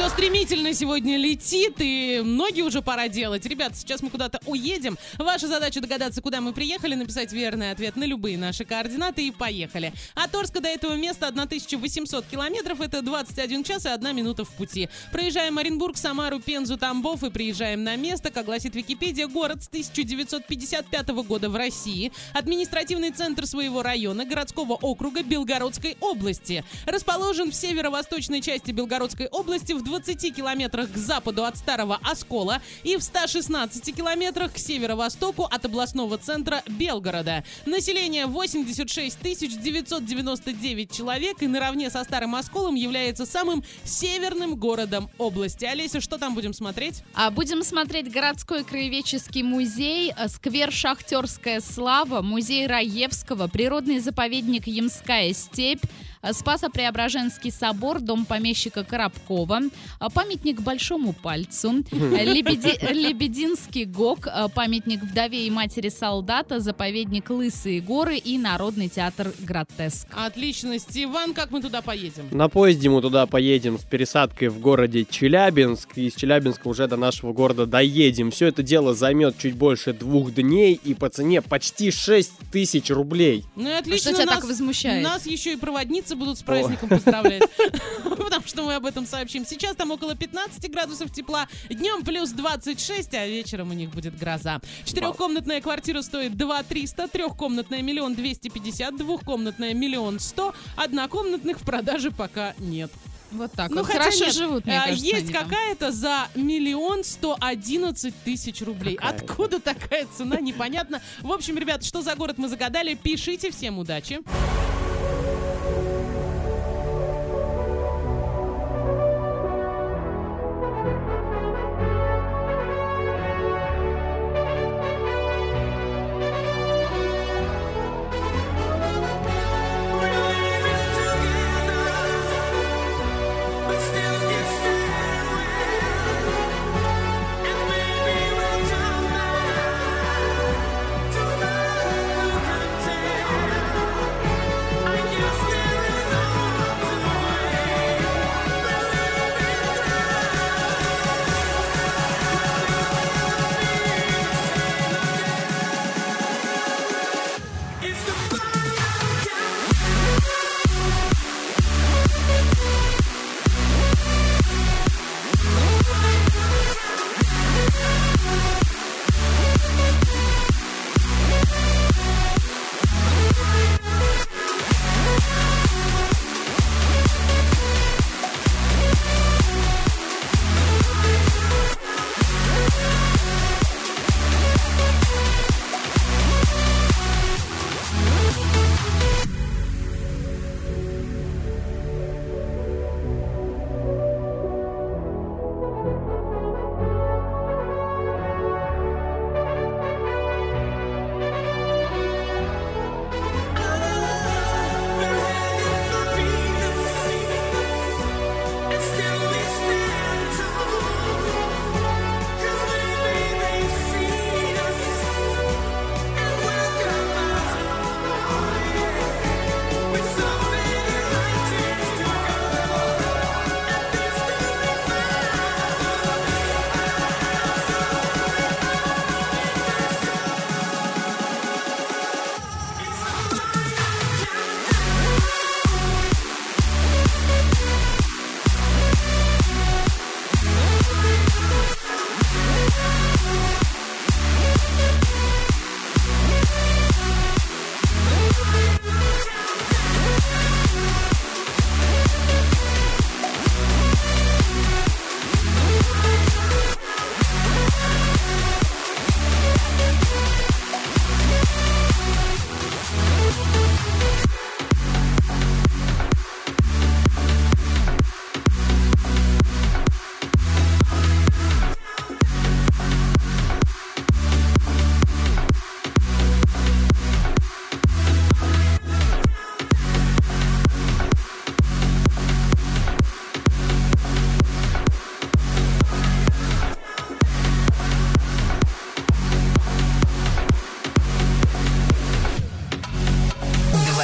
Все стремительно сегодня летит, и ноги уже пора делать. Ребята, сейчас мы куда-то уедем. Ваша задача догадаться, куда мы приехали, написать верный ответ на любые наши координаты и поехали. От Орска до этого места 1800 километров, это 21 час и 1 минута в пути. Проезжаем Оренбург, Самару, Пензу, Тамбов и приезжаем на место. Как гласит Википедия, город с 1955 года в России. Административный центр своего района, городского округа Белгородской области. Расположен в северо-восточной части Белгородской области в 20 километрах к западу от Старого Оскола и в 116 километрах к северо-востоку от областного центра Белгорода. Население 86 999 человек и наравне со Старым Осколом является самым северным городом области. Олеся, что там будем смотреть? А будем смотреть городской краеведческий музей, э, сквер Шахтерская слава, музей Раевского, природный заповедник Ямская степь, э, Спасо-Преображенский собор, дом помещика Коробкова, памятник Большому пальцу, Лебеди- Лебединский ГОК, э, памятник вдове и матери солдата, заповедник Лысые горы и Народный театр Гротеск. Отлично, Стиван, как мы туда поедем? На поезде мы туда поедем с пересадкой в городе Челябинск. И из Челябинска уже до нашего города доедем. Все это дело займет чуть больше двух дней и по цене почти 6 тысяч рублей. Ну и А отлично, что тебя нас, так возмущает? нас еще и проводницы будут с праздником поздравлять. Потому что мы об этом сообщим. Сейчас там около 15 градусов тепла, днем плюс 26, а вечером у них будет гроза. Четырехкомнатная квартира стоит 2 300, трехкомнатная миллион 250, двухкомнатная миллион 100, однокомнатных в продаже пока нет. Вот так Ну, вот. хотя Хорошо нет, живут, мне а, кажется, Есть какая-то за миллион сто одиннадцать тысяч рублей. Какая? Откуда такая цена, непонятно. В общем, ребят, что за город мы загадали, пишите. Всем удачи.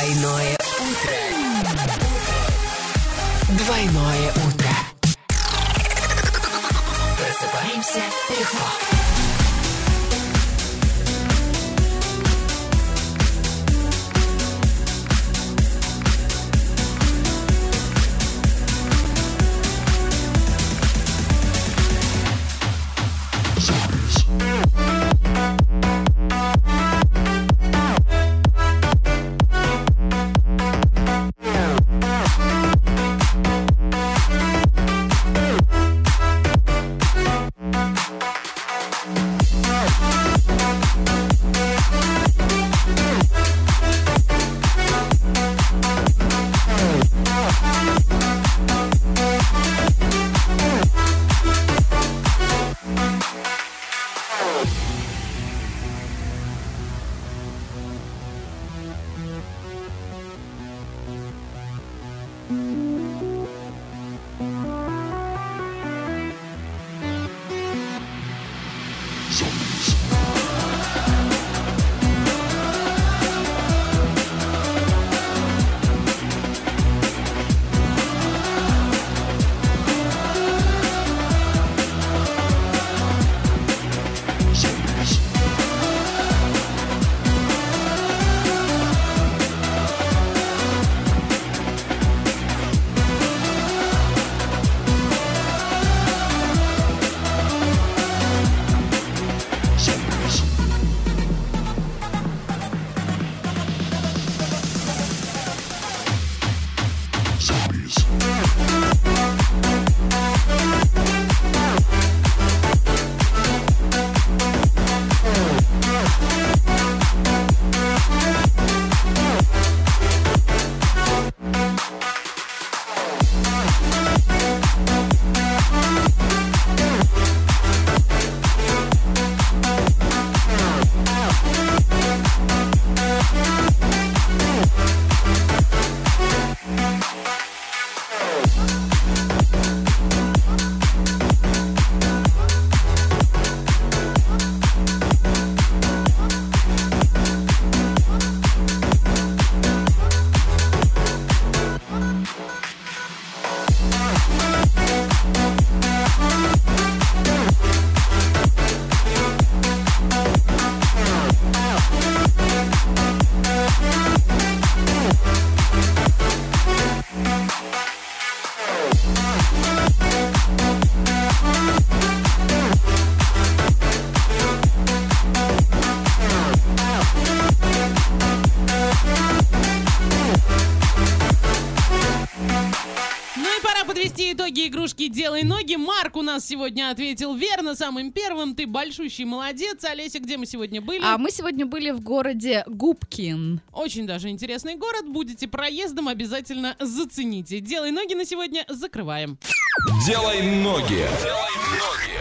Двойное утро. Двойное утро. Просыпаемся легко. Ну игрушки «Делай ноги». Марк у нас сегодня ответил верно, самым первым. Ты большущий молодец. Олеся, где мы сегодня были? А мы сегодня были в городе Губкин. Очень даже интересный город. Будете проездом, обязательно зацените. «Делай ноги» на сегодня закрываем. Делай ноги. Делай ноги.